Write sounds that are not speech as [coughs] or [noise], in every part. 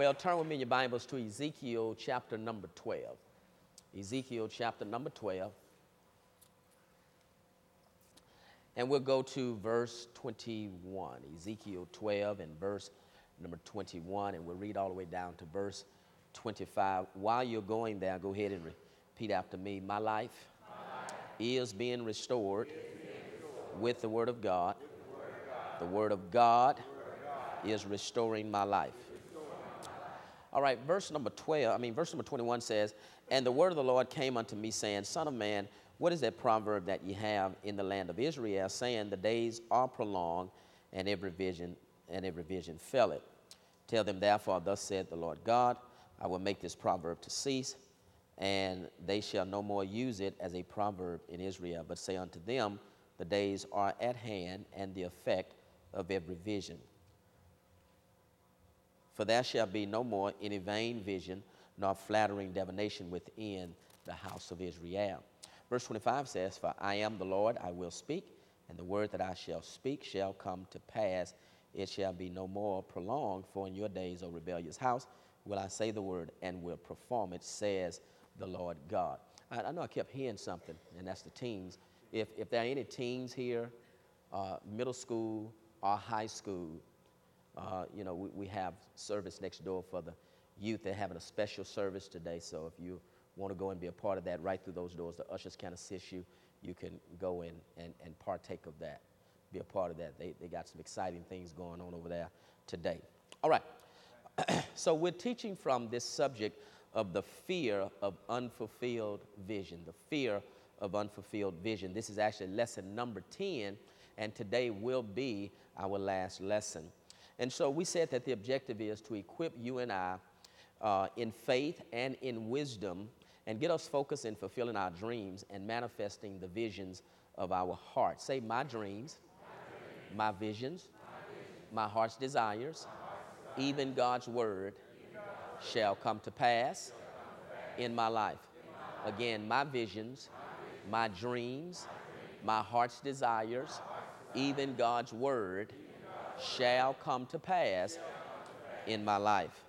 Well, turn with me in your Bibles to Ezekiel chapter number 12. Ezekiel chapter number 12. And we'll go to verse 21. Ezekiel 12 and verse number 21, and we'll read all the way down to verse 25. While you're going there, go ahead and repeat after me. My life, My life is, being restored, is being restored with the Word of God. The Word of God, the word of God is restoring my life. All right, verse number 12, I mean, verse number 21 says, And the word of the Lord came unto me, saying, Son of man, what is that proverb that you have in the land of Israel, saying, The days are prolonged, and every vision, and every vision fell it. Tell them, therefore, thus saith the Lord God, I will make this proverb to cease, and they shall no more use it as a proverb in Israel, but say unto them, The days are at hand, and the effect of every vision. For there shall be no more any vain vision, nor flattering divination within the house of Israel. Verse 25 says, For I am the Lord, I will speak, and the word that I shall speak shall come to pass. It shall be no more prolonged, for in your days, O rebellious house, will I say the word and will perform it, says the Lord God. I, I know I kept hearing something, and that's the teens. If, if there are any teens here, uh, middle school or high school, uh, you know, we, we have service next door for the youth. They're having a special service today. So if you want to go and be a part of that, right through those doors, the ushers can assist you. You can go in and, and partake of that, be a part of that. They, they got some exciting things going on over there today. All right. [clears throat] so we're teaching from this subject of the fear of unfulfilled vision, the fear of unfulfilled vision. This is actually lesson number 10, and today will be our last lesson. And so we said that the objective is to equip you and I uh, in faith and in wisdom and get us focused in fulfilling our dreams and manifesting the visions of our heart. Say, my dreams, my, visions, my, heart's desires, even God's word shall come to pass in my life. Again, my visions, my dreams, my heart's desires, even God's word shall come to pass in my life.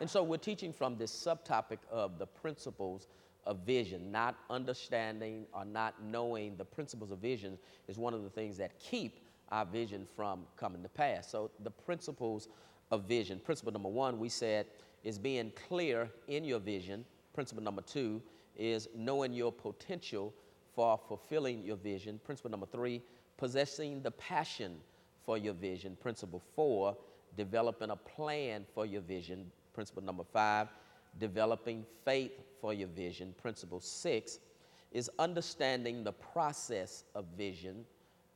And so we're teaching from this subtopic of the principles of vision. Not understanding or not knowing the principles of vision is one of the things that keep our vision from coming to pass. So, the principles of vision. Principle number one, we said, is being clear in your vision. Principle number two is knowing your potential for fulfilling your vision. Principle number three, possessing the passion for your vision. Principle four, developing a plan for your vision. Principle number five, developing faith for your vision. Principle six is understanding the process of vision.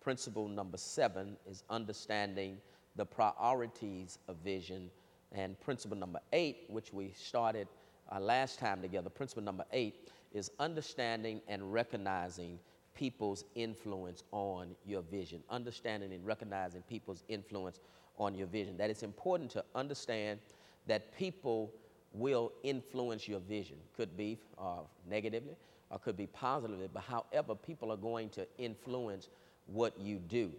Principle number seven is understanding the priorities of vision. And principle number eight, which we started uh, last time together, principle number eight is understanding and recognizing people's influence on your vision, understanding and recognizing people's influence on your vision. That it's important to understand that people will influence your vision. Could be uh, negatively or could be positively, but however, people are going to influence what you do.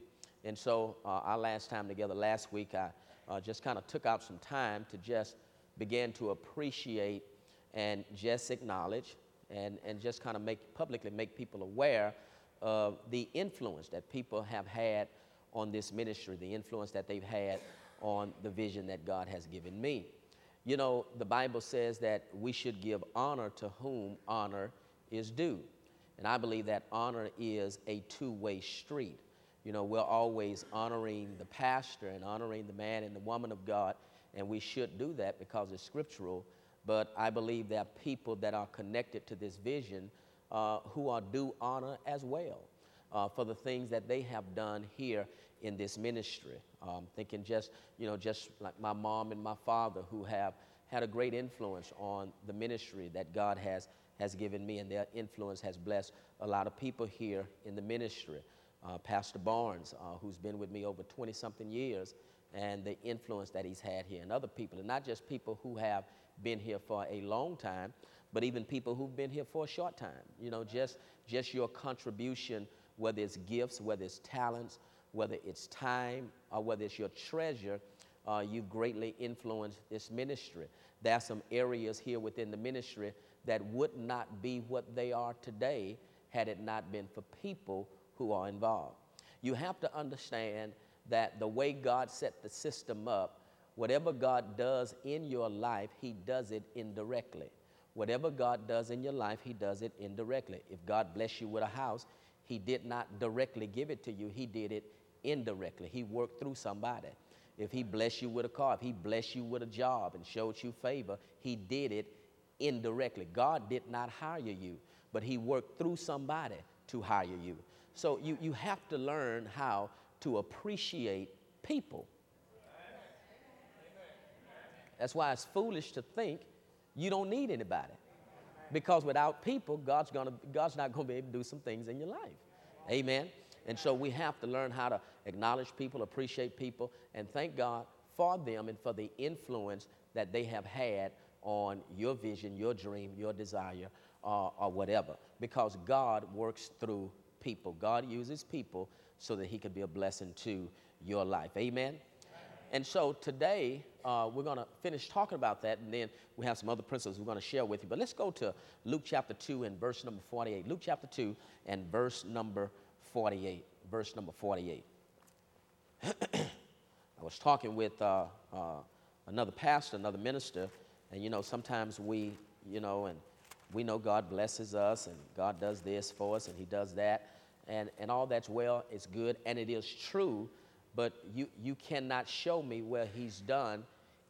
And so, uh, our last time together last week, I uh, just kind of took out some time to just begin to appreciate and just acknowledge and, and just kind of make publicly make people aware of the influence that people have had on this ministry, the influence that they've had on the vision that God has given me. You know, the Bible says that we should give honor to whom honor is due. And I believe that honor is a two way street. You know, we're always honoring the pastor and honoring the man and the woman of God, and we should do that because it's scriptural. But I believe there are people that are connected to this vision uh, who are due honor as well uh, for the things that they have done here in this ministry. Um, thinking just, you know, just like my mom and my father who have had a great influence on the ministry that God has, has given me, and their influence has blessed a lot of people here in the ministry. Uh, Pastor Barnes, uh, who's been with me over 20 something years, and the influence that he's had here, and other people, and not just people who have been here for a long time, but even people who've been here for a short time. You know, just, just your contribution, whether it's gifts, whether it's talents, whether it's time, or whether it's your treasure, uh, you've greatly influenced this ministry. There are some areas here within the ministry that would not be what they are today had it not been for people who are involved. You have to understand that the way God set the system up, whatever God does in your life, He does it indirectly. Whatever God does in your life, He does it indirectly. If God bless you with a house, He did not directly give it to you, He did it indirectly. He worked through somebody. If He bless you with a car, if He bless you with a job and showed you favor, He did it indirectly. God did not hire you, but He worked through somebody to hire you. So you, you have to learn how to appreciate people. That's why it's foolish to think you don't need anybody. Because without people, God's, gonna, God's not going to be able to do some things in your life. Amen. And so we have to learn how to acknowledge people, appreciate people, and thank God for them and for the influence that they have had on your vision, your dream, your desire, uh, or whatever. Because God works through people. God uses people so that He can be a blessing to your life. Amen? And so today, uh, we're going to finish talking about that, and then we have some other principles we're going to share with you. But let's go to Luke chapter 2 and verse number 48. Luke chapter 2 and verse number 48. Verse number 48. [clears throat] I was talking with uh, uh, another pastor, another minister, and you know, sometimes we, you know, and we know God blesses us and God does this for us and He does that and, and all that's well, it's good, and it is true, but you, you cannot show me where He's done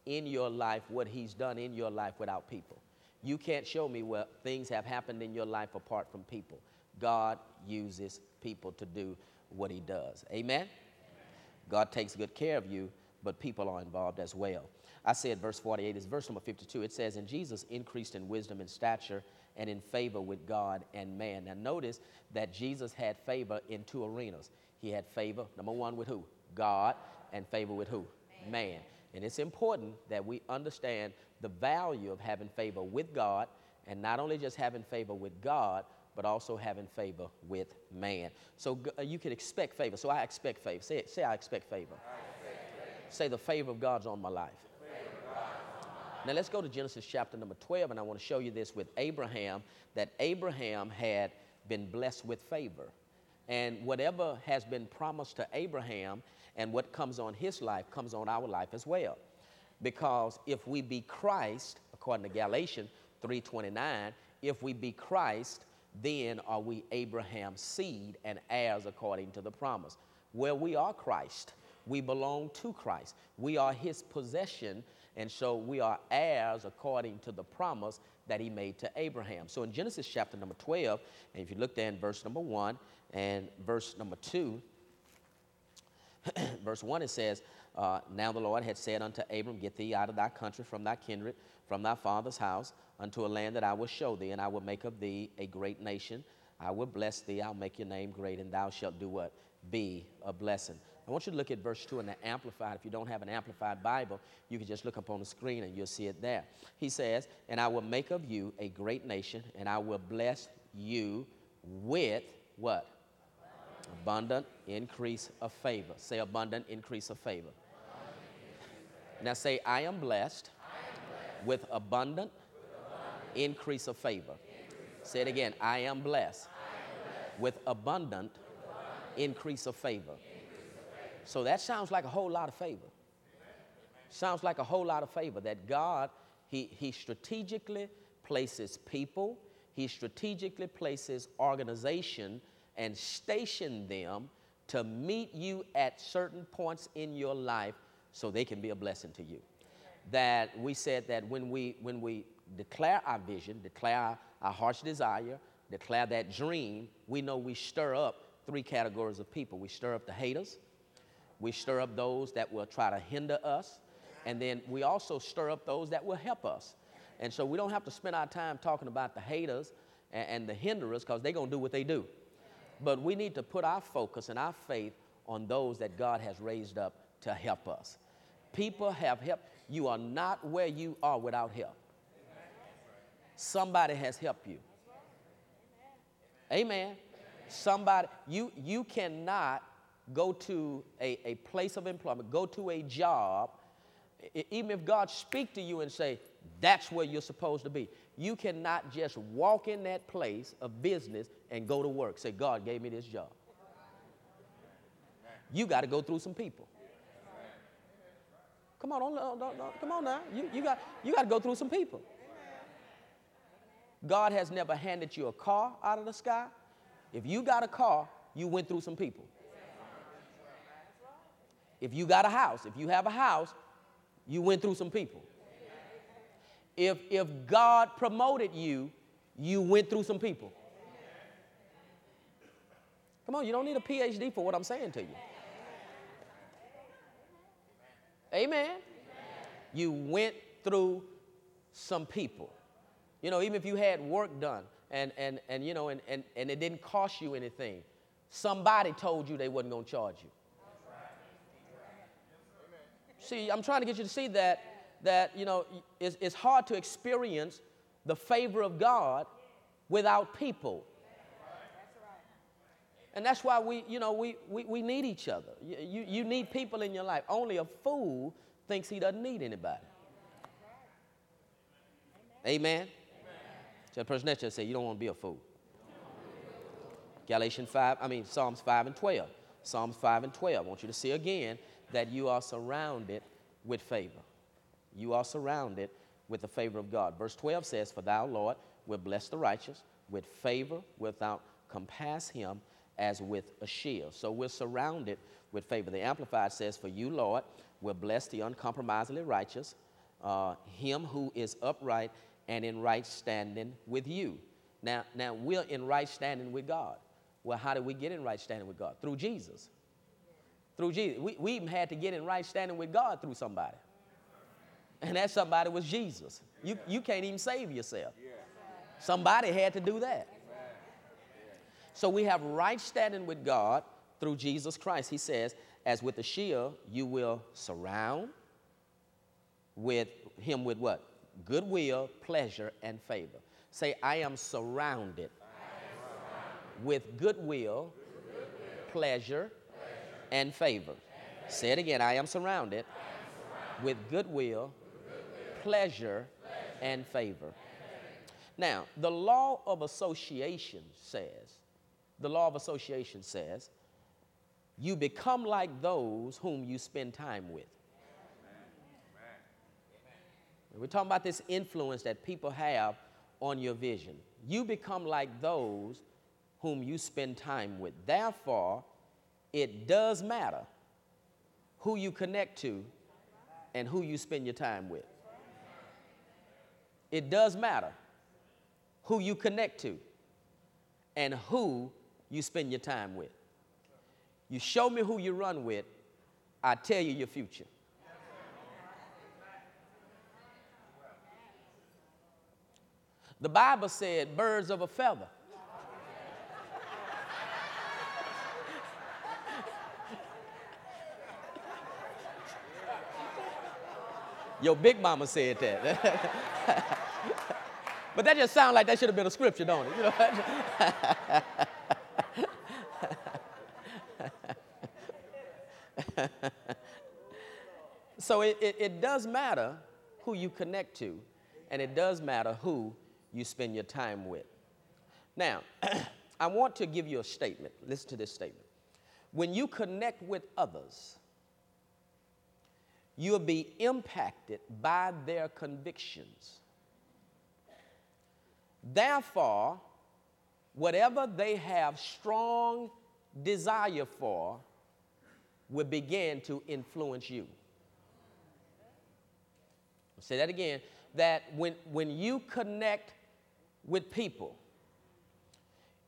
in your life what He's done in your life without people. You can't show me where things have happened in your life apart from people. God uses people to do what He does. Amen? Amen. God takes good care of you, but people are involved as well. I said verse 48 is verse number 52. It says, And Jesus increased in wisdom and stature and in favor with God and man. Now, notice that Jesus had favor in two arenas. He had favor, number one, with who? God, and favor with who? Man. man. And it's important that we understand the value of having favor with God, and not only just having favor with God, but also having favor with man. So uh, you can expect favor. So I expect favor. Say. Say I expect favor. I expect favor. Say the favor of God's on my life. Now let's go to Genesis chapter number 12, and I want to show you this with Abraham that Abraham had been blessed with favor. And whatever has been promised to Abraham and what comes on his life comes on our life as well. Because if we be Christ, according to Galatians 3:29, if we be Christ, then are we Abraham's seed and heirs according to the promise. Where we are Christ, we belong to Christ. We are his possession and so we are heirs according to the promise that he made to Abraham. So in Genesis chapter number 12, and if you look there in verse number 1 and verse number 2, [clears throat] verse 1 it says, uh, Now the Lord had said unto Abram, Get thee out of thy country, from thy kindred, from thy father's house, unto a land that I will show thee, and I will make of thee a great nation. I will bless thee, I'll make your name great, and thou shalt do what? Be a blessing. I want you to look at verse 2 in the Amplified. If you don't have an Amplified Bible, you can just look up on the screen and you'll see it there. He says, And I will make of you a great nation, and I will bless you with what? Abundant increase of favor. Say abundant increase of favor. Now say, I am blessed, with abundant, increase of favor. Say it again. I am blessed, with abundant, increase of favor. So that sounds like a whole lot of favor. Sounds like a whole lot of favor that God, He, he strategically places people, He strategically places organization and station them to meet you at certain points in your life so they can be a blessing to you. That we said that when we when we declare our vision, declare our, our heart's desire, declare that dream, we know we stir up three categories of people. We stir up the haters, we stir up those that will try to hinder us, and then we also stir up those that will help us. And so we don't have to spend our time talking about the haters and, and the hinderers because they're going to do what they do. But we need to put our focus and our faith on those that God has raised up to help us. People have helped. You are not where you are without help. Somebody has helped you. Amen. Somebody, you, you cannot go to a, a place of employment, go to a job, even if God speak to you and say, that's where you're supposed to be, you cannot just walk in that place of business and go to work. Say, God gave me this job. You got to go through some people. Come on, don't, don't, don't, come on now. You, you got you got to go through some people. God has never handed you a car out of the sky. If you got a car, you went through some people. If you got a house, if you have a house, you went through some people. If, if God promoted you, you went through some people. Come on, you don't need a PhD for what I'm saying to you. Amen. You went through some people. You know, even if you had work done and, and, and you know, and, and, and it didn't cost you anything, somebody told you they wasn't going to charge you. See, I'm trying to get you to see that, that you know, it's, it's hard to experience the favor of God without people. And that's why we, you know, we, we, we need each other. You, you, you need people in your life. Only a fool thinks he doesn't need anybody. Amen. Amen. So the person next to you say, you don't want to be a fool. Galatians 5, I mean, Psalms 5 and 12. Psalms 5 and 12. I want you to see again that you are surrounded with favor. You are surrounded with the favor of God. Verse 12 says, For thou, Lord, will bless the righteous with favor without compass him as with a shield. So we're surrounded with favor. The Amplified says, For you, Lord, will bless the uncompromisingly righteous, uh, him who is upright and in right standing with you. Now, now we're in right standing with God. Well, how did we get in right standing with God? Through Jesus. Through Jesus. We, we even had to get in right standing with God through somebody. And that somebody was Jesus. You, you can't even save yourself. Somebody had to do that. So we have right standing with God through Jesus Christ. He says, as with the shield, you will surround with him with what? Goodwill, pleasure, and favor. Say, I am surrounded, with goodwill, pleasure, and favor. Say it again. I am surrounded, with goodwill, pleasure, and favor. Now, the law of association says, the law of association says, you become like those whom you spend time with. We're talking about this influence that people have on your vision. You become like those whom you spend time with. Therefore, it does matter who you connect to and who you spend your time with. It does matter who you connect to and who you spend your time with. You show me who you run with, I tell you your future. The Bible said birds of a feather. Your big mama said that. [laughs] but that just sounds like that should have been a scripture, don't it? You know? [laughs] [laughs] so it, it, it, does matter who you connect to, and it does matter who you spend your time with. Now, [clears throat] I want to give you a statement. Listen to this statement. When you connect with others, you'll be impacted by their convictions. Therefore, whatever they have strong desire for will begin to influence you. I'll say that again that when, when you connect with people,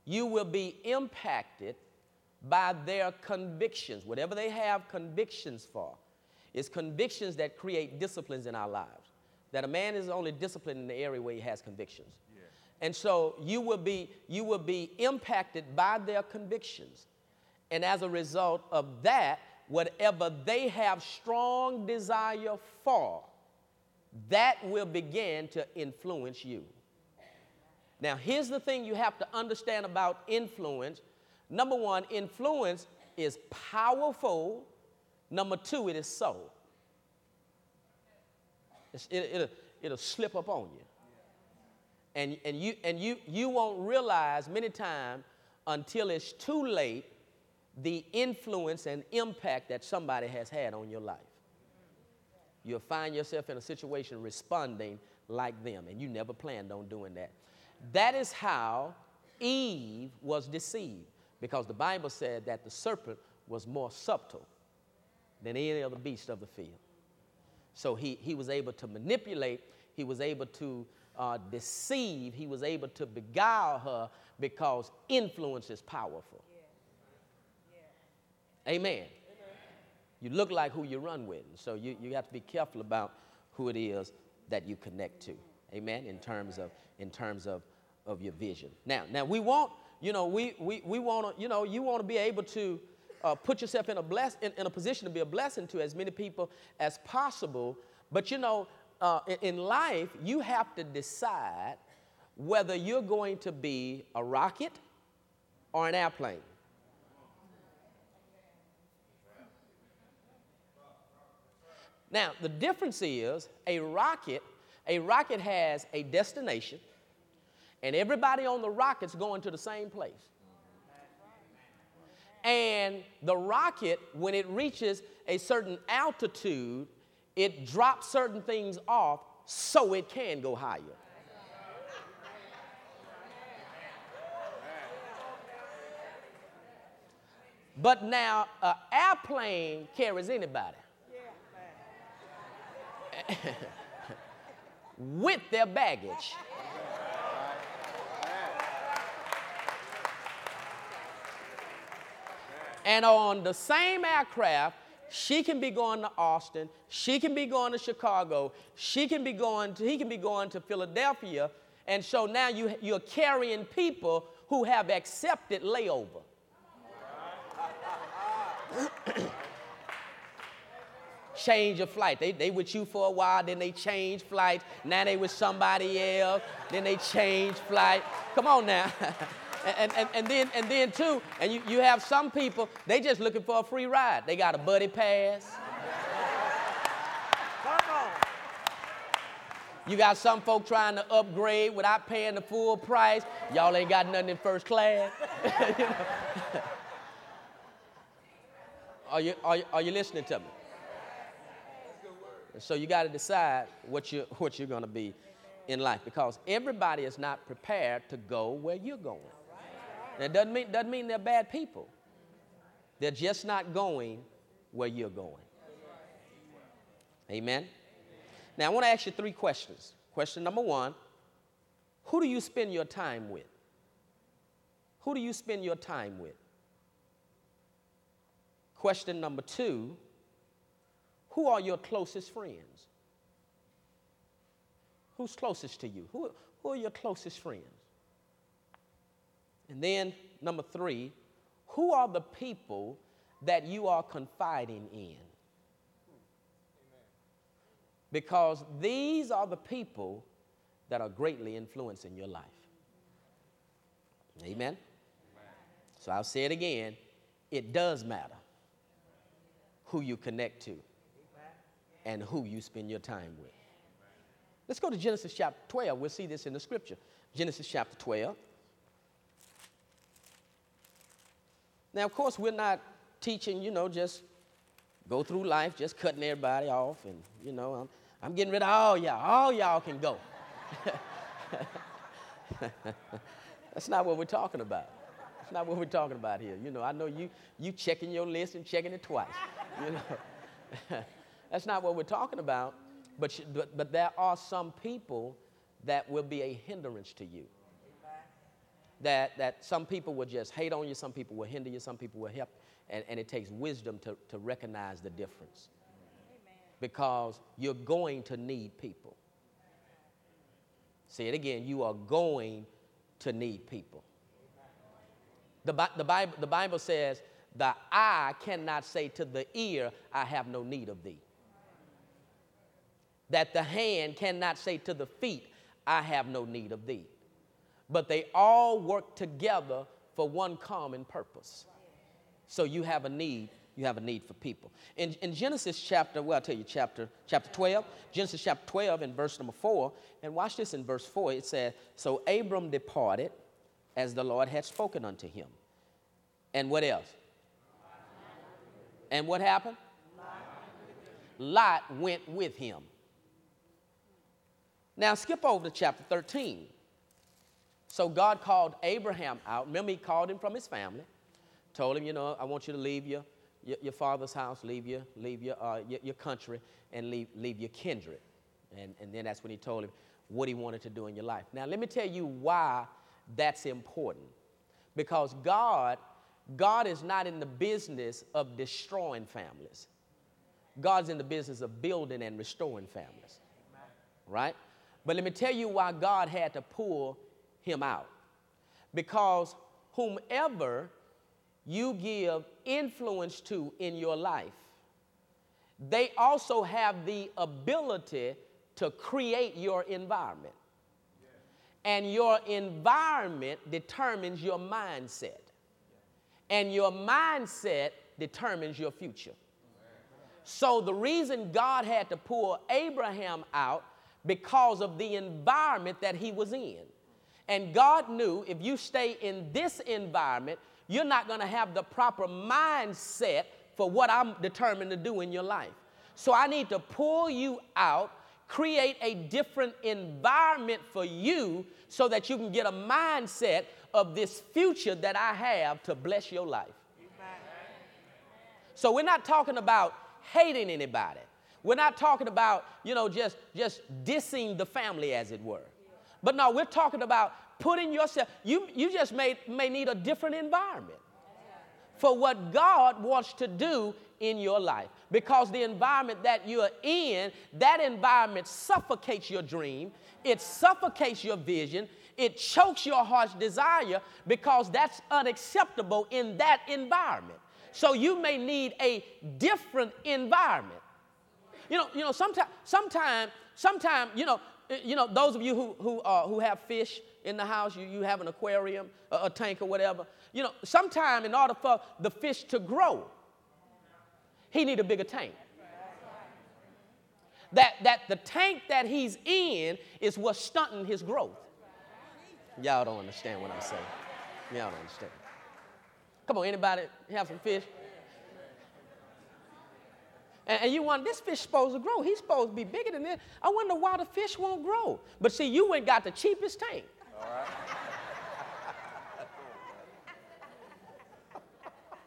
you will be impacted by their convictions, whatever they have convictions for. It's convictions that create disciplines in our lives. That a man is only disciplined in the area where he has convictions. And so you will be you will be impacted by their convictions. And as a result of that, whatever they have strong desire for, that will begin to influence you. Now, here's the thing you have to understand about influence. Number one, influence is powerful. Number two, it is so. It, it'll, it'll slip up on you. And, and, you, and you, you won't realize many times until it's too late the influence and impact that somebody has had on your life. You'll find yourself in a situation responding like them, and you never planned on doing that. That is how Eve was deceived, because the Bible said that the serpent was more subtle than any other beast of the field. So he, he was able to manipulate, he was able to uh, deceive, he was able to beguile her because influence is powerful. Yeah. Yeah. Amen. Amen. You look like who you run with, so you, you have to be careful about who it is that you connect to. Amen. In terms of in terms of, of your vision. Now, now we want, you know, we we, we want to, you know, you want to be able to uh, put yourself in a bless in, in, a position to be a blessing to as many people as possible. But you know, uh, in, life, you have to decide whether you're going to be a rocket or an airplane. Now, the difference is a rocket, a rocket has a destination, and everybody on the rocket's going to the same place. And the rocket, when it reaches a certain altitude, it drops certain things off so it can go higher. But now, an airplane carries anybody [laughs] with their baggage. And on the same aircraft, she can be going to Austin, she can be going to Chicago, she can be going to, he can be going to Philadelphia. And so now you, you're carrying people who have accepted layover. [coughs] change of flight. They, they with you for a while, then they change flight. Now they with somebody else, then they change flight. Come on now. [laughs] and, and, and, then, and then too, and you, you have some people, they just looking for a free ride. They got a buddy pass. You got some folk trying to upgrade without paying the full price. Y'all ain't got nothing in first class. [laughs] you know? are, you, are, you, are you listening to me? So you got to decide what, you, what you're going to be in life because everybody is not prepared to go where you're going. That doesn't mean, doesn't mean they're bad people. They're just not going where you're going. Amen? Now, I want to ask you three questions. Question number one Who do you spend your time with? Who do you spend your time with? Question number two Who are your closest friends? Who's closest to you? Who, who are your closest friends? And then, number three, who are the people that you are confiding in? Because these are the people that are greatly influencing your life. Amen? So I'll say it again it does matter who you connect to and who you spend your time with. Let's go to Genesis chapter 12. We'll see this in the scripture. Genesis chapter 12. Now, of course, we're not teaching, you know, just go through life just cutting everybody off and, you know, I'm, I'm getting rid of all y'all. All y'all can go. [laughs] That's not what we're talking about. That's not what we're talking about here. You know, I know you you checking your list and checking it twice. You know, [laughs] that's not what we're talking about. But, but but there are some people that will be a hindrance to you that, that some people will just hate on you, some people will hinder you, some people will help, and, and it takes wisdom to, to recognize the difference. Amen. Because you're going to need people. Say it again, you are going to need people. The, the, Bible, the Bible says, the eye cannot say to the ear, I have no need of thee. That the hand cannot say to the feet, I have no need of thee but they all work together for one common purpose. So you have a need you have a need for people. In, in Genesis chapter, well, I'll tell you, chapter, chapter 12, Genesis chapter 12 and verse number 4, and watch this in verse 4, it says, So Abram departed as the Lord had spoken unto him. And what else? And what happened? Lot went with him. Now skip over to chapter 13. So God called Abraham out. Remember, he called him from his family, told him, you know, I want you to leave your, your, your father's house, leave your, leave your, uh, your, your, country, and leave, leave your kindred. And, and then that's when he told him what he wanted to do in your life. Now, let me tell you why that's important. Because God, God is not in the business of destroying families. God's in the business of building and restoring families. Right? But let me tell you why God had to pull him out. Because whomever you give influence to in your life, they also have the ability to create your environment. And your environment determines your mindset. And your mindset determines your future. So the reason God had to pull Abraham out because of the environment that he was in. And God knew if you stay in this environment, you're not going to have the proper mindset for what I'm determined to do in your life. So I need to pull you out, create a different environment for you so that you can get a mindset of this future that I have to bless your life. So we're not talking about hating anybody. We're not talking about, you know, just, just dissing the family, as it were. But no, we're talking about putting yourself, you, you just may, may need a different environment for what God wants to do in your life. Because the environment that you're in, that environment suffocates your dream, it suffocates your vision, it chokes your heart's desire because that's unacceptable in that environment. So you may need a different environment. You know, you know, sometimes, sometime, sometime, you know, you know, those of you who, who, uh, who have fish in the house, you, you have an aquarium, a, a tank or whatever, you know, sometime in order for the fish to grow, he need a bigger tank. That, that the tank that he's in is what's stunting his growth. Y'all don't understand what I'm saying. Y'all don't understand. Come on, anybody have some fish? And, and you want this fish supposed to grow. He's supposed to be bigger than this. I wonder why the fish won't grow. But see, you went got the cheapest tank.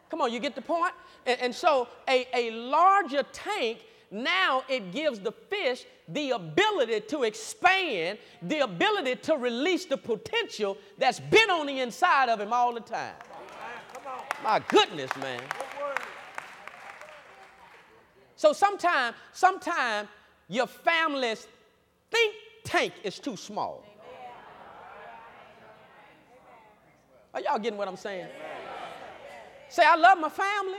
Come on, you get the point? And, and so a, a larger tank now it gives the fish the ability to expand, the ability to release the potential that's been on the inside of him all the time. My goodness, man. So sometimes, sometimes your family's think tank is too small. Are y'all getting what I'm saying? Say, I love my family.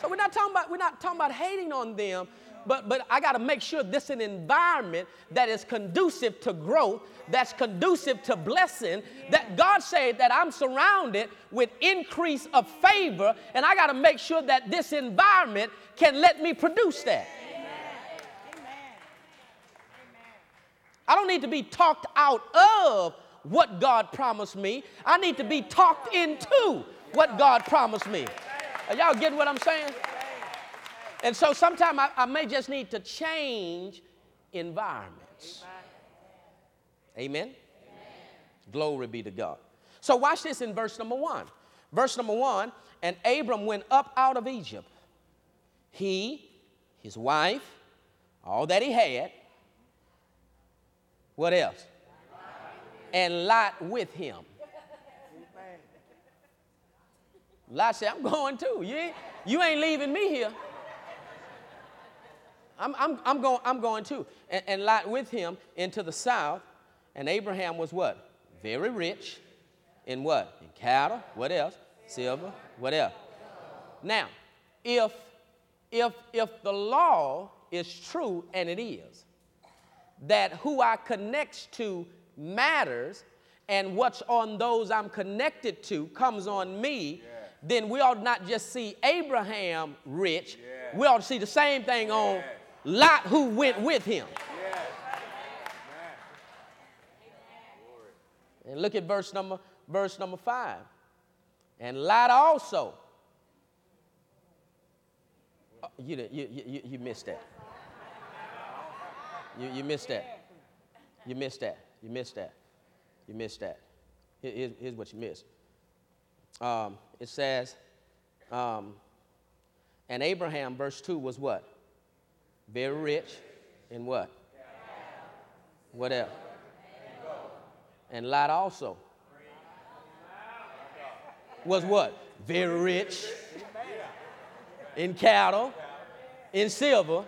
So we're not talking about we're not talking about hating on them, but but I got to make sure this is an environment that is conducive to growth, that's conducive to blessing. That God said that I'm surrounded with increase of favor, and I got to make sure that this environment can let me produce that. I don't need to be talked out of what God promised me. I need to be talked into what God promised me. Are y'all getting what I'm saying? And so sometimes I, I, may just need to change environments. Amen? Amen? Glory be to God. So watch this in verse number one. Verse number one, and Abram went up out of Egypt he, his wife, all that he had. What else? And Lot with him. Lot said, I'm going too. You ain't, you ain't leaving me here. I'm, I'm, I'm, going, I'm going too. And, and Lot with him into the south. And Abraham was what? Very rich in what? In cattle. What else? Silver. What else? Now, if if, if the law is true, and it is, that who I connect to matters and what's on those I'm connected to comes on me, yeah. then we ought not just see Abraham rich, we ought to see the same thing on Lot who went with him. And look at verse number verse number 5. And Lot also Oh, you, you, you, you missed that. You, you missed that. You missed that. You missed that. You missed that. Here's, here's what you missed. Um, it says, um, and Abraham, verse 2, was what? Very rich in what? What else? And Lot also was what? Very rich in cattle, in silver,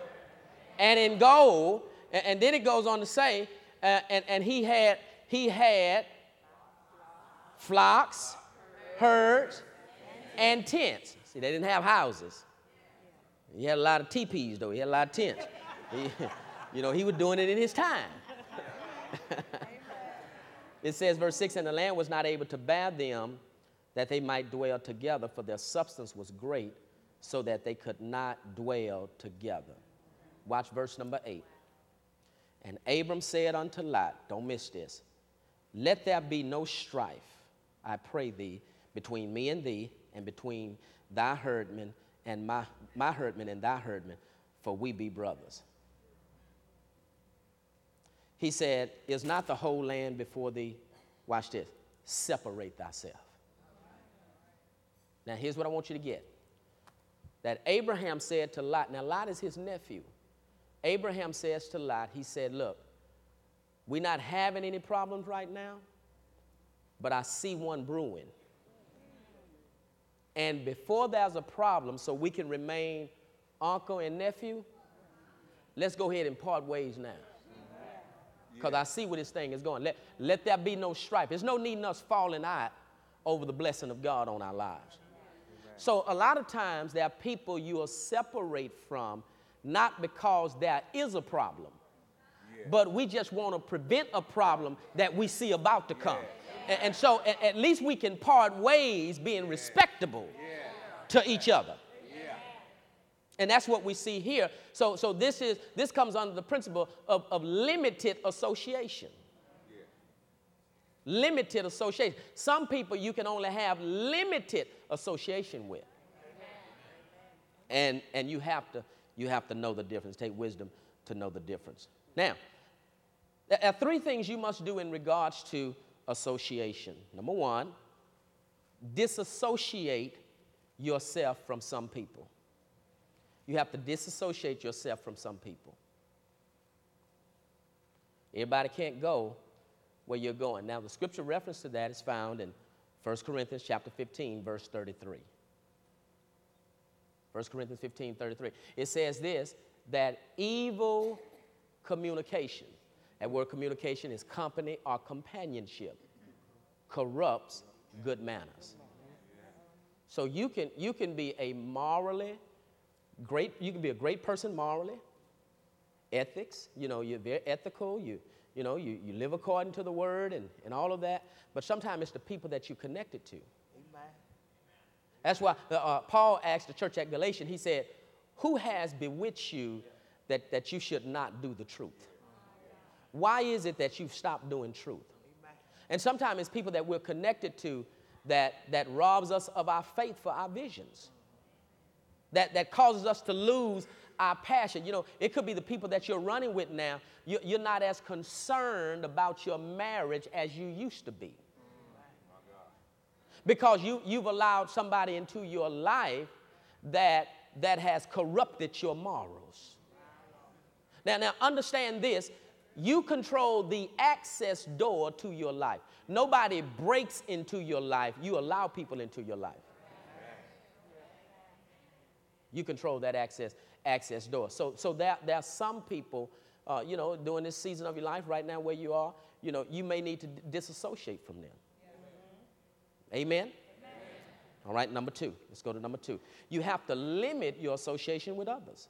and in gold. And, and then it goes on to say, uh, and, and he had he had flocks, herds, and tents. See, they didn't have houses. He had a lot of teepees, though. He had a lot of tents. He, [laughs] you know, he was doing it in his time. [laughs] it says, verse 6 And the land was not able to bear them that they might dwell together, for their substance was great so that they could not dwell together. Watch verse number eight. And Abram said unto Lot, don't miss this, let there be no strife, I pray thee, between me and thee, and between thy herdmen and my, my herdmen and thy herdmen, for we be brothers. He said, Is not the whole land before thee? Watch this. Separate thyself. Now, here's what I want you to get that Abraham said to Lot, now Lot is his nephew. Abraham says to Lot, he said, Look, we're not having any problems right now, but I see one brewing. And before there's a problem, so we can remain uncle and nephew, let's go ahead and part ways now. Because I see where this thing is going. Let, let there be no strife. There's no need in us falling out over the blessing of God on our lives. So, a lot of times, there are people you will separate from not because there is a problem, yeah. but we just want to prevent a problem that we see about to come. Yeah. And, and, so, at, at, least we can part ways being respectable to each other. And that's what we see here. So, so this, is, this comes under the principle of, of limited association limited association. Some people you can only have limited association with. And, and you, have to, you have to know the difference. Take wisdom to know the difference. Now, there are three things you must do in regards to association. Number one, disassociate yourself from some people. You have to disassociate yourself from some people. Everybody can't go where you're going. Now, the scripture reference to that is found in 1 Corinthians chapter 15, verse 33. 1 Corinthians 15, 33. It says this that evil communication, that word communication is company or companionship, corrupts good manners. So you can, you can be a morally great, you can be a great person morally, ethics, you know, you're very ethical, you, you know, you, you live according to the word and, and all of that, but sometimes it's the people that you're connected to. That's why uh, uh, Paul asked the church at Galatian, he said, Who has bewitched you that, that you should not do the truth? Why is it that you've stopped doing truth? And sometimes it's people that we're connected to that, that robs us of our faith for our visions, that, that causes us to lose our passion. You know, it could be the people that you're running with now. You're not as concerned about your marriage as you used to be. Because you, you've allowed somebody into your life that, that has corrupted your morals. Now, now understand this you control the access door to your life. Nobody breaks into your life, you allow people into your life. You control that access access door. So, so there, there are some people, uh, you know, during this season of your life right now where you are, you know, you may need to disassociate from them. Amen? Amen? All right, number two. Let's go to number two. You have to limit your association with others.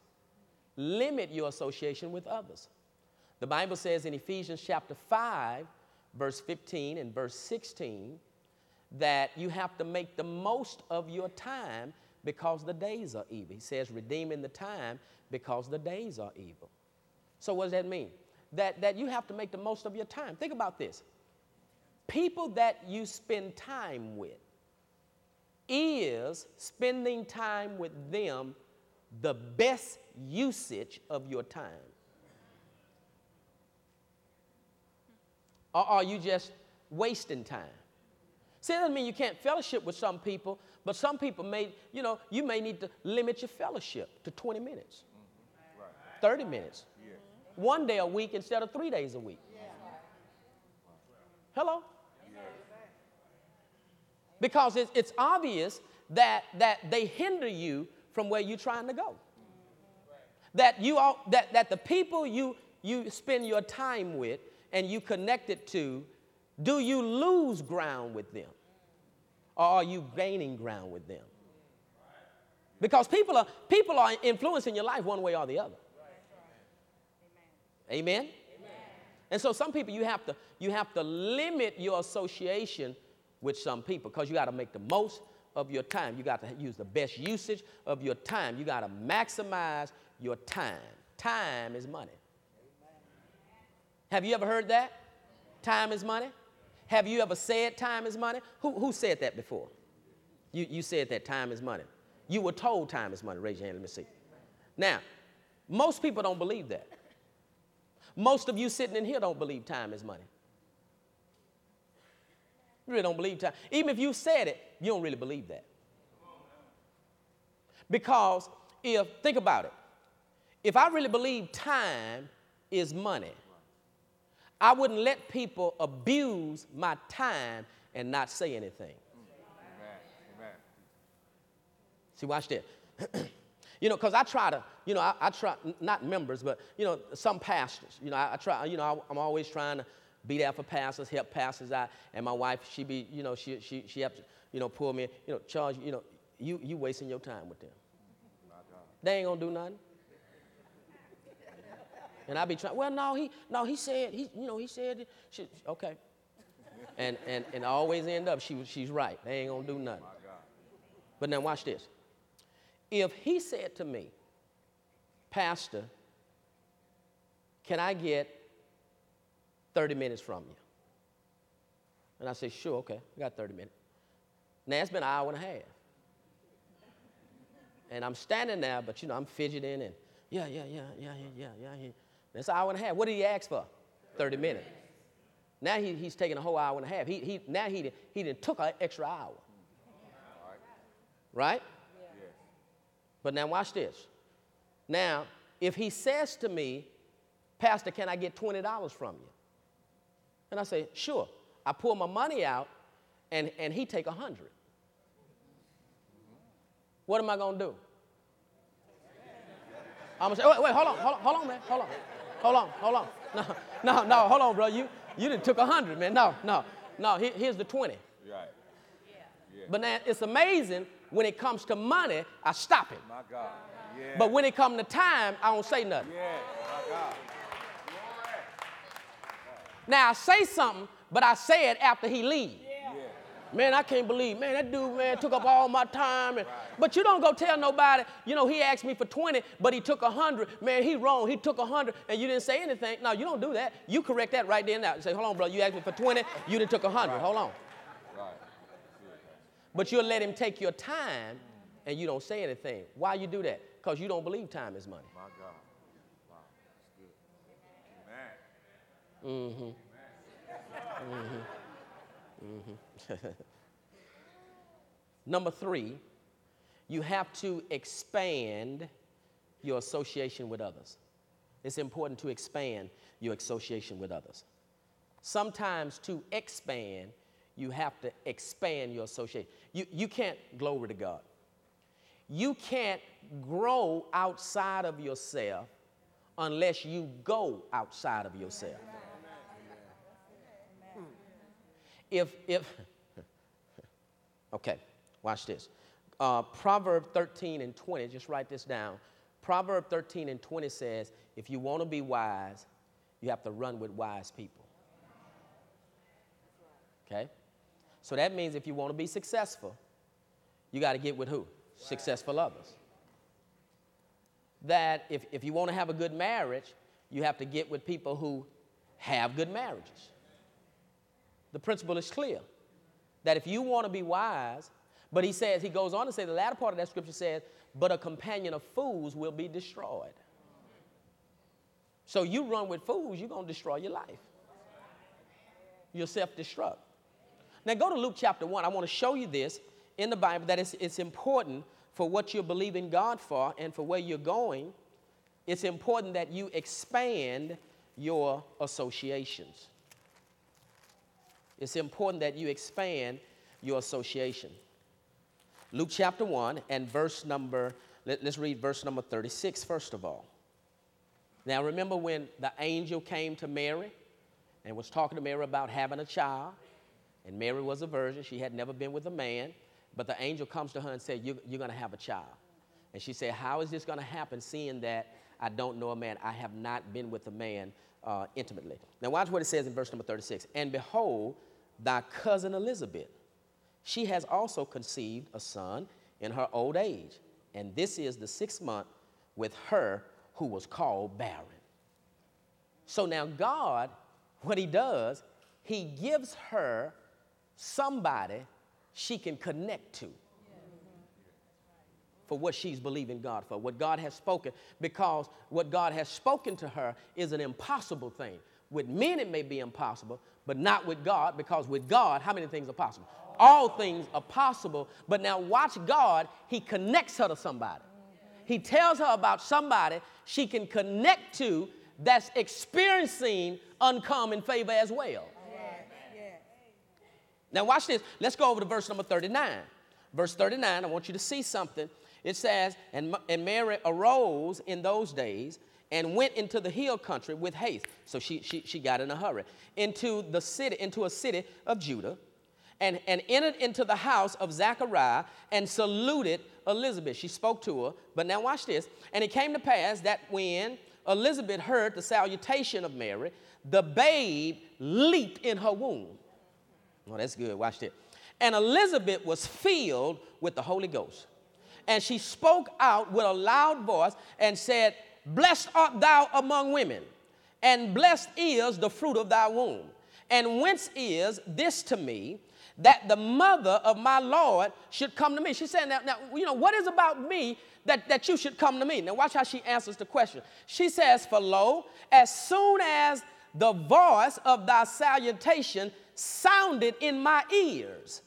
Limit your association with others. The Bible says in Ephesians chapter 5, verse 15 and verse 16, that you have to make the most of your time because the days are evil. He says, redeeming the time because the days are evil. So, what does that mean? That, that you have to make the most of your time. Think about this people that you spend time with, is spending time with them the best usage of your time? Or are you just wasting time? See, that doesn't mean you can't fellowship with some people, but some people may, you know, you may need to limit your fellowship to 20 minutes, 30 minutes, one day a week instead of three days a week. Hello? Because it's, it's obvious that, that they hinder you from where you're trying to go. That, you all, that, that the people you, you spend your time with and you connected to, do you lose ground with them? Or are you gaining ground with them? Because people are, people are influencing your life one way or the other. Amen? Amen? And so some people you have to you have to limit your association with some people because you got to make the most of your time. You got to use the best usage of your time. You got to maximize your time. Time is money. Have you ever heard that? Time is money? Have you ever said time is money? Who, who said that before? You, you said that time is money. You were told time is money. Raise your hand, let me see. Now, most people don't believe that. Most of you sitting in here don't believe time is money. You really don't believe time. Even if you said it, you don't really believe that. Because if, think about it, if I really believe time is money, I wouldn't let people abuse my time and not say anything. See, watch this. [clears throat] you know, because I try to, you know, I, I, try, not members, but, you know, some pastors, you know, I, I try, you know, I, I'm always trying to be there for pastors, help pastors out. And my wife, she be, you know, she, she, she you know, pull me, you know, charge, you know, you, you wasting your time with them. They ain't gonna do nothing. And I be trying, well, no, he, no, he said, he, you know, he said, she, okay. And, and, and I always end up, she, she's right. They ain't gonna do nothing. But now watch this. If he said to me, Pastor, can I get 30 minutes from you? And I say, sure, okay, I got 30 minutes. Now it's been an hour and a half. And I'm standing there, but you know, I'm fidgeting and yeah, yeah, yeah, yeah, yeah, yeah, yeah. That's an hour and a half. What did he ask for? 30 minutes. Now he, he's taking a whole hour and a half. He, he, now he, he didn't took an extra hour. Right? But now watch this. Now, if he says to me, Pastor, can I get $20 from you? And I say, sure. I pull my money out and, and he take a 100 What am I to do? I'm to say, wait, wait, hold on, hold on, hold on, man, hold on. Hold on, hold on. No, no, no, hold on, bro. You, you didn't took a 100 man. No, no, no, here, here's the 20. Right. Yeah. But now it's amazing when it comes to money, I stop it. My God. Yeah. But when it comes to time, I don't say nothing. Yeah. My God. Now I say something, but I say it after he leaves. Man, I can't believe, man, that dude, man, took up all my time. And, right. But you don't go tell nobody, you know, he asked me for 20, but he took 100. Man, he wrong. He took 100, and you didn't say anything. No, you don't do that. You correct that right then now. Say, hold on, bro, you asked me for 20, you didn't took 100. Right. Hold on. Right. But you'll let him take your time, and you don't say anything. Why you do that? Because you don't believe time is money. My God. Wow. Mm-hmm. Mm-hmm. Mm-hmm. [laughs] Number three, you have to expand your association with others. It's important to expand your association with others. Sometimes to expand, you have to expand your association. You, you can't, glory to God, you can't grow outside of yourself unless you go outside of yourself. If, if, [laughs] okay, watch this. Uh, Proverb 13 and 20, just write this down. Proverb 13 and 20 says, if you want to be wise, you have to run with wise people. Okay? So that means if you want to be successful, you got to get with who? Successful others. That if, if you want to have a good marriage, you have to get with people who have good marriages. The principle is clear that if you want to be wise, but he says, he goes on to say, the latter part of that scripture says, but a companion of fools will be destroyed. So you run with fools, you're going to destroy your life. You'll self destruct. Now go to Luke chapter 1. I want to show you this in the Bible that it's, it's important for what you're believing God for and for where you're going. It's important that you expand your associations. It's important that you expand your association. Luke chapter 1 and verse number, let, us read verse number 36 first of all. Now remember when the angel came to Mary and was talking to Mary about having a child, and Mary was a virgin, she had never been with a man, but the angel comes to her and said, you, You're going to have a child. And she said, How is this going to happen, seeing that I don't know a man? I have not been with a man uh, intimately. Now, watch what it says in verse number 36 And behold, thy cousin Elizabeth, she has also conceived a son in her old age. And this is the sixth month with her who was called barren. So now, God, what He does, He gives her somebody she can connect to for what she's believing God for, what God has spoken, because what God has spoken to her is an impossible thing. With men, it may be impossible, but not with God, because with God, how many things are possible? All things are possible, but now watch God, He connects her to somebody. He tells her about somebody she can connect to that's experiencing uncommon favor as well. Now, watch this. Let's go over to verse number 39. Verse 39, I want you to see something. It says, and, and Mary arose in those days and went into the hill country with haste. So she, she, she got in a hurry. Into the city, into a city of Judah, and, and entered into the house of Zachariah and saluted Elizabeth. She spoke to her. But now watch this. And it came to pass that when Elizabeth heard the salutation of Mary, the babe leaped in her womb. Oh, that's good. Watch this. And Elizabeth was filled with the Holy Ghost. And she spoke out with a loud voice and said, Blessed art thou among women, and blessed is the fruit of thy womb. And whence is this to me that the mother of my Lord should come to me? She said, Now, now you know, what is about me that, that you should come to me? Now, watch how she answers the question. She says, For lo, as soon as the voice of thy salutation sounded in my ears,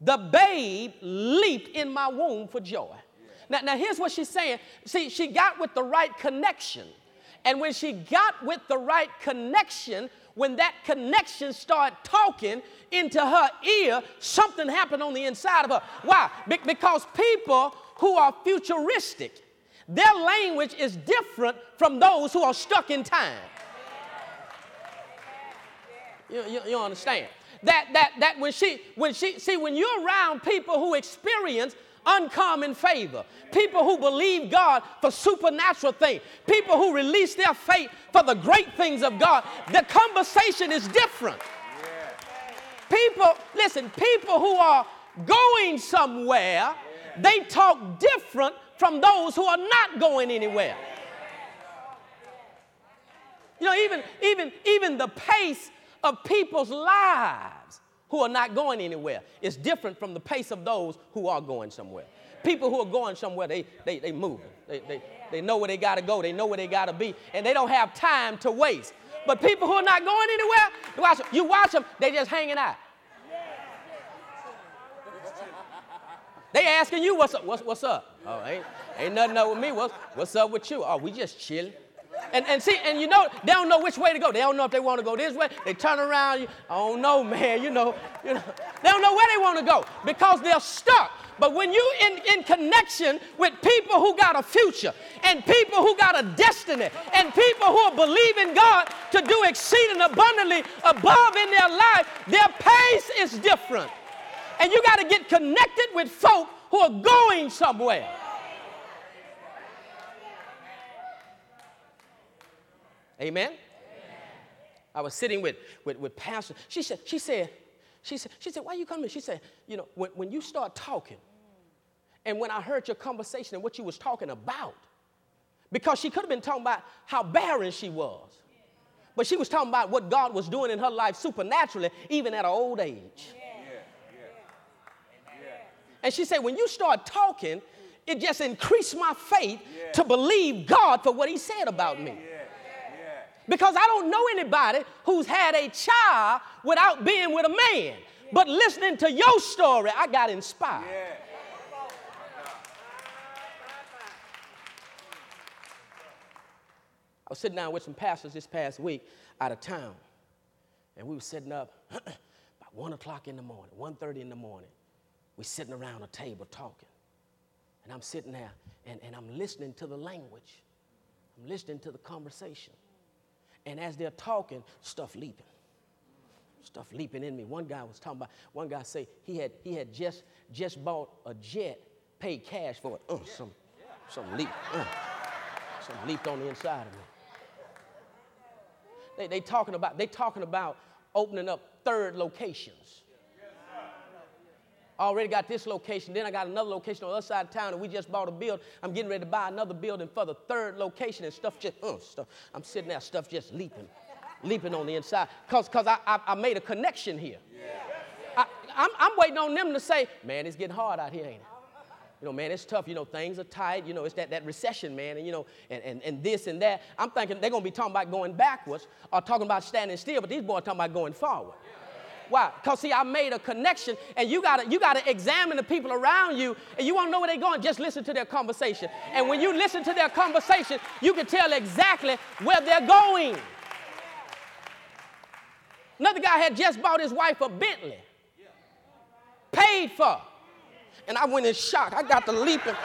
the babe leaped in my womb for joy. Now, now here's what she's saying. See, she got with the right connection. And when she got with the right connection, when that connection started talking into her ear, something happened on the inside of her. Why? Be- because people who are futuristic, their language is different from those who are stuck in time. You, you, you understand? That, that, that when she, when she, see, when you're around people who experience uncommon favor, people who believe God for supernatural things, people who release their faith for the great things of God, the conversation is different. People, listen, people who are going somewhere, they talk different from those who are not going anywhere. You know, even, even, even the pace of people's lives who are not going anywhere is different from the pace of those who are going somewhere. People who are going somewhere, they, they, they moving. They, they, they know where they got to go. They know where they got to be. And they don't have time to waste. But people who are not going anywhere, you watch, them, you watch them, they just hanging out. They asking you what's up. What's, what's up? Oh, ain't, ain't nothing up with me. What's, what's up with you? Oh, we just chilling. And, and see, and you know, they don't know which way to go. They don't know if they want to go this way. They turn around. I don't know, man. You know, you know. They don't know where they want to go because they're stuck. But when you in, in connection with people who got a future and people who got a destiny and people who are believing God to do exceeding abundantly above in their life, their pace is different. And you got to get connected with folk who are going somewhere. Amen? Amen? I was sitting with, with, with Pastor. She said, she said, She said, she said, why you coming? She said, you know, when, when you start talking, and when I heard your conversation and what you was talking about, because she could have been talking about how barren she was. But she was talking about what God was doing in her life supernaturally, even at her old age. And she said, when you start talking, it just increased my faith to believe God for what He said about me. Because I don't know anybody who's had a child without being with a man. But listening to your story, I got inspired. I was sitting down with some pastors this past week out of town, and we were sitting up [clears throat] about 1 o'clock in the morning, 1.30 in the morning. We're sitting around a table talking. And I'm sitting there, and, and I'm listening to the language. I'm listening to the conversation. And as they're talking, stuff leaping. Stuff leaping in me. One guy was talking about, one guy say he had, he had just, just bought a jet, paid cash for it. Uh, some, some leap. Uh, some leaped on the inside of me. They, they talking about they talking about opening up third locations. Already got this location, then I got another location on the other side of town, and we just bought a build. I'm getting ready to buy another building for the third location, and stuff just, uh, stuff. I'm sitting there, stuff just leaping, leaping on the inside, cause, cause I, I, I made a connection here. I, I'm, I'm waiting on them to say, man, it's getting hard out here, ain't it? You know, man, it's tough. You know, things are tight. You know, it's that, that recession, man, and you know, and, and, and this and that. I'm thinking they're gonna be talking about going backwards or talking about standing still, but these boys talking about going forward. Why? Because see, I made a connection, and you gotta you gotta examine the people around you, and you wanna know where they're going. Just listen to their conversation. And when you listen to their conversation, you can tell exactly where they're going. Another guy had just bought his wife a Bentley, paid for. And I went in shock. I got the leaping.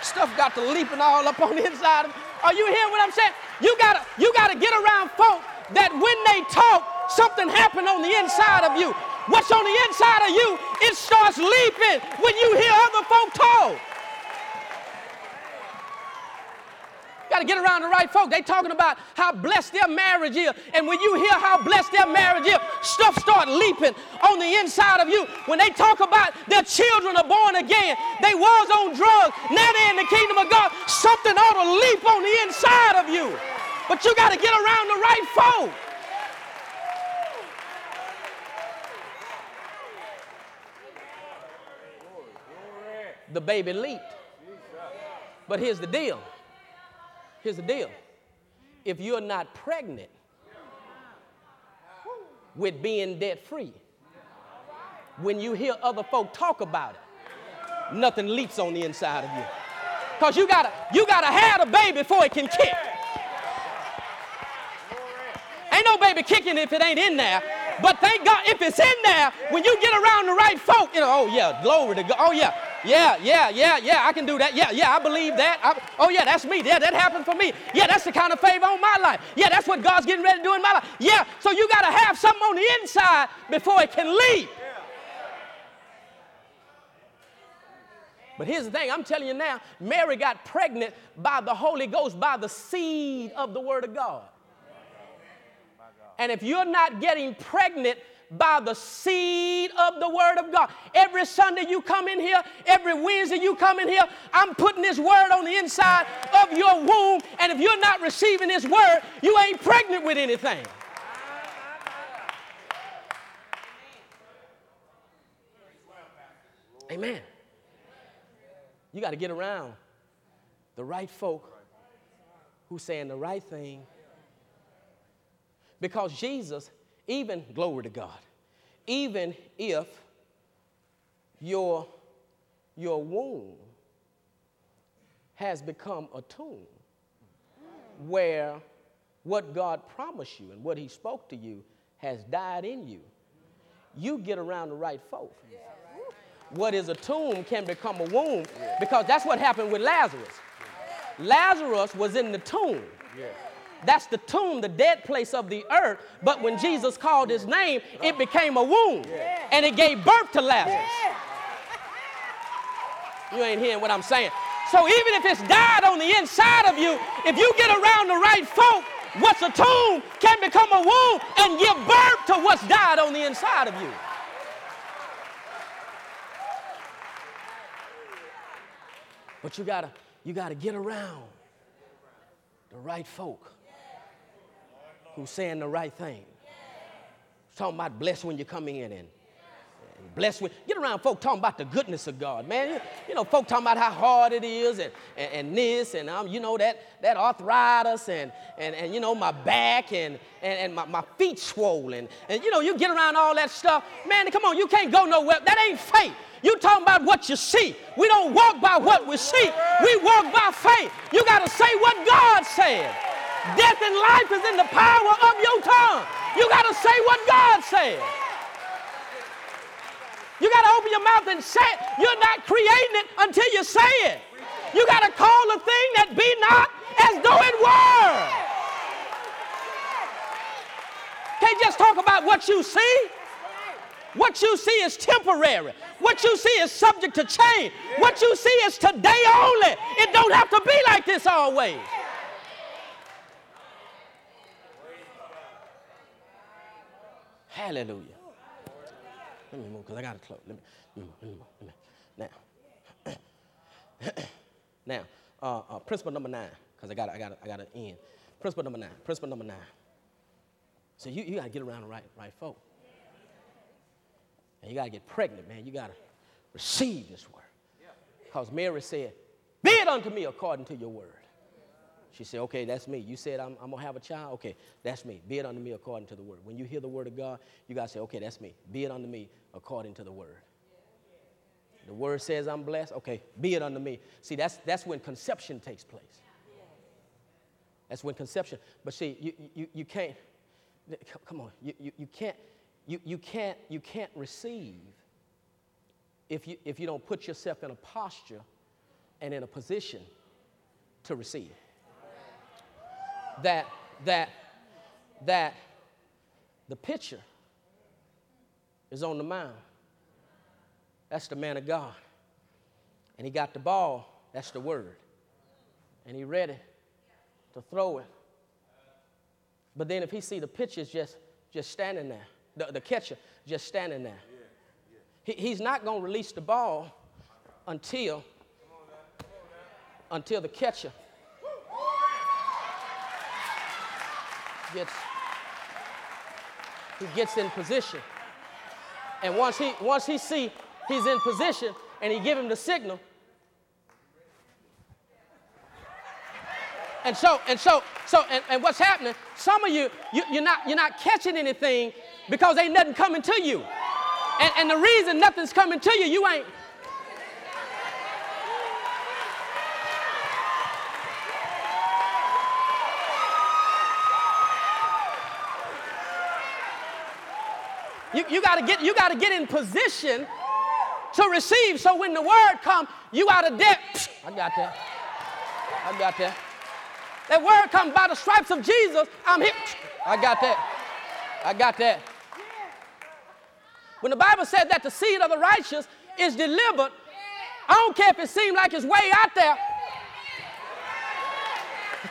Stuff got the leaping all up on the inside of me. Are you hearing what I'm saying? You gotta, you gotta get around folk that when they talk, something happened on the inside of you. What's on the inside of you, it starts leaping when you hear other folk talk. You Got to get around the right folk. They talking about how blessed their marriage is. And when you hear how blessed their marriage is, stuff start leaping on the inside of you. When they talk about their children are born again, they was on drugs, now they're in the kingdom of God, something ought to leap on the inside of you. But you got to get around the right folk. The baby leaped. But here's the deal Here's the deal if you're not pregnant with being debt free, when you hear other folk talk about it, nothing leaps on the inside of you. Because you gotta, you gotta have a baby before it can kick. Ain't no baby kicking if it ain't in there. But thank God, if it's in there, when you get around the right folk, you know, oh yeah, glory to God. Oh yeah, yeah, yeah, yeah, yeah, I can do that. Yeah, yeah, I believe that. I, oh, yeah, that's me. Yeah, that happened for me. Yeah, that's the kind of favor on my life. Yeah, that's what God's getting ready to do in my life. Yeah, so you got to have something on the inside before it can leave. But here's the thing I'm telling you now Mary got pregnant by the Holy Ghost, by the seed of the Word of God. And if you're not getting pregnant by the seed of the Word of God. Every Sunday you come in here, every Wednesday you come in here, I'm putting this Word on the inside of your womb. And if you're not receiving this Word, you ain't pregnant with anything. Amen. You got to get around the right folk who's saying the right thing. Because Jesus even, glory to God, even if your, your womb has become a tomb where what God promised you and what He spoke to you has died in you, you get around the right folk. What is a tomb can become a womb because that's what happened with Lazarus. Lazarus was in the tomb. That's the tomb, the dead place of the earth. But when Jesus called his name, it became a womb and it gave birth to Lazarus. You ain't hearing what I'm saying. So even if it's died on the inside of you, if you get around the right folk, what's a tomb can become a womb and give birth to what's died on the inside of you. But you gotta, you gotta get around the right folk who's saying the right thing. Talking about bless when you come in and, and bless when get around folk talking about the goodness of God, man. You, you know, folk talking about how hard it is and, and, and this and um, you know that that arthritis and and, and you know my back and and, and my, my feet swollen and you know you get around all that stuff, man. Come on, you can't go nowhere. That ain't faith. You talking about what you see. We don't walk by what we see. We walk by faith. You got to say what God said. Death and life is in the power of your tongue. You got to say what God said. You got to open your mouth and say it. You're not creating it until you say it. You got to call a thing that be not as though it were. Can't just talk about what you see. What you see is temporary. What you see is subject to change. What you see is today only. It don't have to be like this always. Hallelujah. Let me move because I got to close. Let me, let me, let me, let me. Now, [clears throat] now, uh, uh, principle number nine, because I got I got I got to end. Principle number nine. Principle number nine. So you, you got to get around the right right folk. And you got to get pregnant, man. You got to receive this word. Because Mary said, Be it unto me according to your word. She said, Okay, that's me. You said I'm, I'm going to have a child? Okay, that's me. Be it unto me according to the word. When you hear the word of God, you got to say, Okay, that's me. Be it unto me according to the word. The word says I'm blessed. Okay, be it unto me. See, that's, that's when conception takes place. That's when conception. But see, you, you, you can't, come on, you, you, you can't, you, you can't, you can't receive if you, if you don't put yourself in a posture and in a position to receive that that that the pitcher is on the mound. That's the man of God. And he got the ball, that's the word. And he ready to throw it. But then if he see the pitcher just just standing there, the, the catcher just standing there, he, he's not going to release the ball until until the catcher gets he gets in position. And once he once he see he's in position and he give him the signal. And so and so so and, and what's happening? Some of you, you you're not you're not catching anything because ain't nothing coming to you. And, and the reason nothing's coming to you, you ain't You, you gotta get you gotta get in position to receive. So when the word comes, you out of debt. I got that. I got that. That word comes by the stripes of Jesus. I'm here. I got that. I got that. When the Bible said that the seed of the righteous is delivered, I don't care if it seems like it's way out there.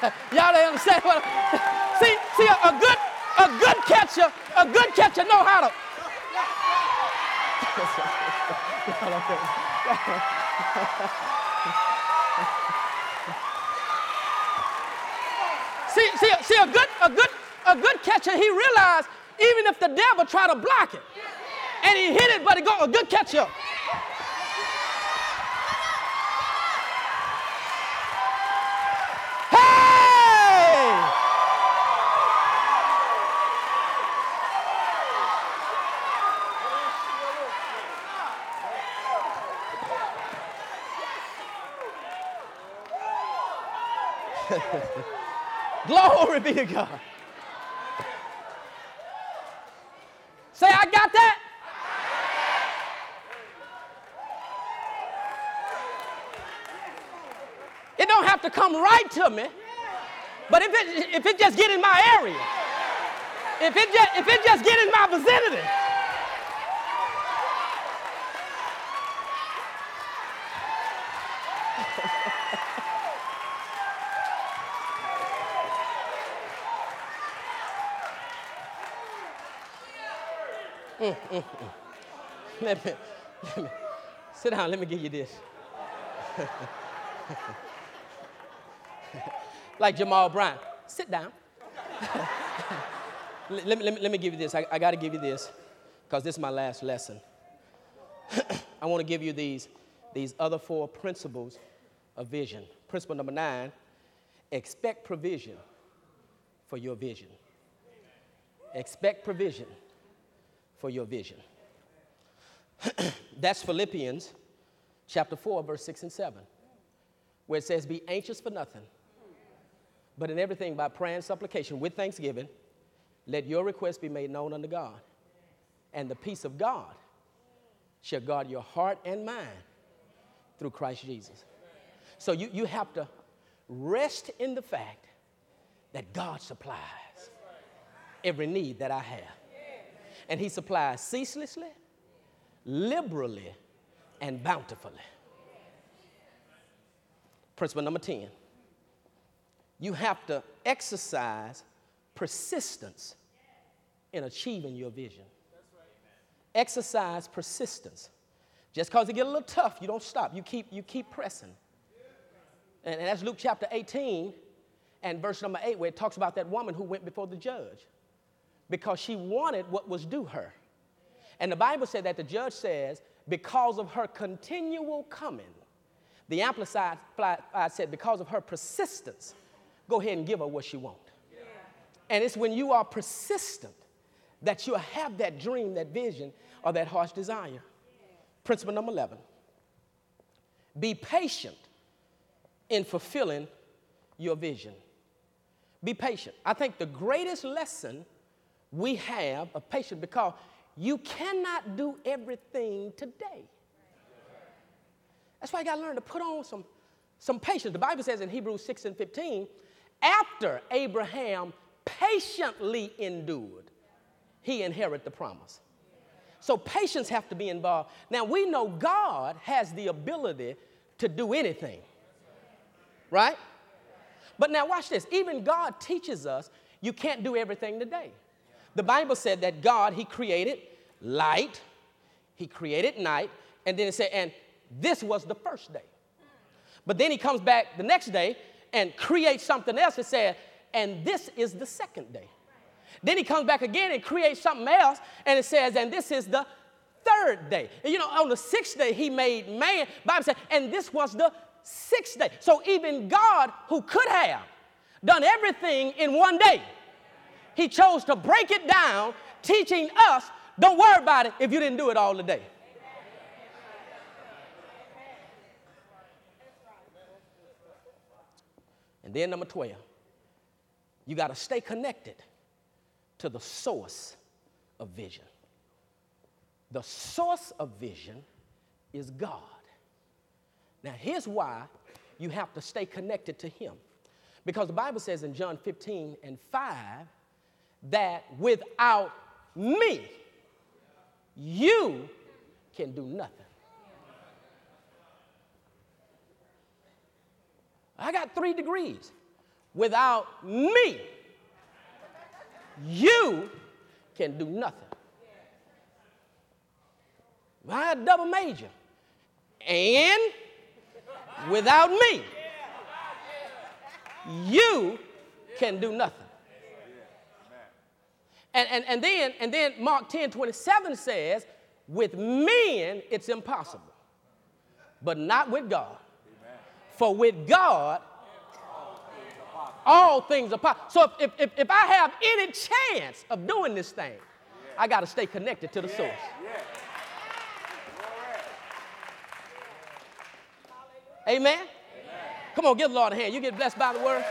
[laughs] Y'all don't understand what I'm, [laughs] see, see a, a good a good catcher, a good catcher know how to see, see, see, a good, a good, a good catcher, he realized even if the devil tried to block it, and he hit it, but he go a good catcher. [laughs] Glory be to God. Say, I got that. It don't have to come right to me, but if it, if it just get in my area, if it just, if it just get in my vicinity, Mm, mm. Let, me, let me sit down. Let me give you this. like Jamal Bryant. Sit down. let, me, let, me, let me give you this. I, I got to give you this because this is my last lesson. [clears throat] I want to give you these, these other four principles of vision. Principle number nine expect provision for your vision. Expect provision for your vision. [clears throat] That's Philippians chapter 4, verse 6 and 7, where it says, Be anxious for nothing, but in everything by prayer and supplication with thanksgiving, let your requests be made known unto God. And the peace of God shall guard your heart and mind through Christ Jesus. So you, you have to rest in the fact that God supplies every need that I have. And He supplies ceaselessly, liberally, and bountifully. Principle number 10 you have to exercise persistence in achieving your vision. Exercise persistence. Just because it get a little tough, you don't stop. You keep, you keep pressing. And, and that's Luke chapter 18 and verse number 8, where it talks about that woman who went before the judge because she wanted what was due her. And the Bible said that the judge says, because of her continual coming, the Amplified said, because of her persistence, go ahead and give her what she wants. And it's when you are persistent that you'll have that dream, that vision, or that harsh desire. Principle number 11 be patient in fulfilling your vision. Be patient. I think the greatest lesson we have of patience because you cannot do everything today. That's why you got to learn to put on some, some patience. The Bible says in Hebrews 6 and 15, after Abraham patiently endured, he inherited the promise. So patience have to be involved. Now we know God has the ability to do anything. Right? But now watch this. Even God teaches us you can't do everything today. The Bible said that God, He created light, He created night, and then it said, and this was the first day. But then He comes back the next day and creates something else and said, and this is the second day. Then He comes back again and creates something else, and it says, and this is the third day. And you know, on the sixth day, He made man. Bible said, and this was the sixth day. So even God, who could have done everything in one day, he chose to break it down, teaching us don't worry about it if you didn't do it all today. And then, number 12, you got to stay connected to the source of vision. The source of vision is God. Now, here's why you have to stay connected to Him. Because the Bible says in John 15 and 5 that without me, you can do nothing. I got three degrees. Without me, you can do nothing. I had a double major. And without me, you can do nothing. And, and, and, then, and then Mark 10 27 says, with men it's impossible, but not with God. For with God, all things are possible. So if, if, if I have any chance of doing this thing, I got to stay connected to the source. Amen? Amen? Come on, give the Lord a hand. You get blessed by the word.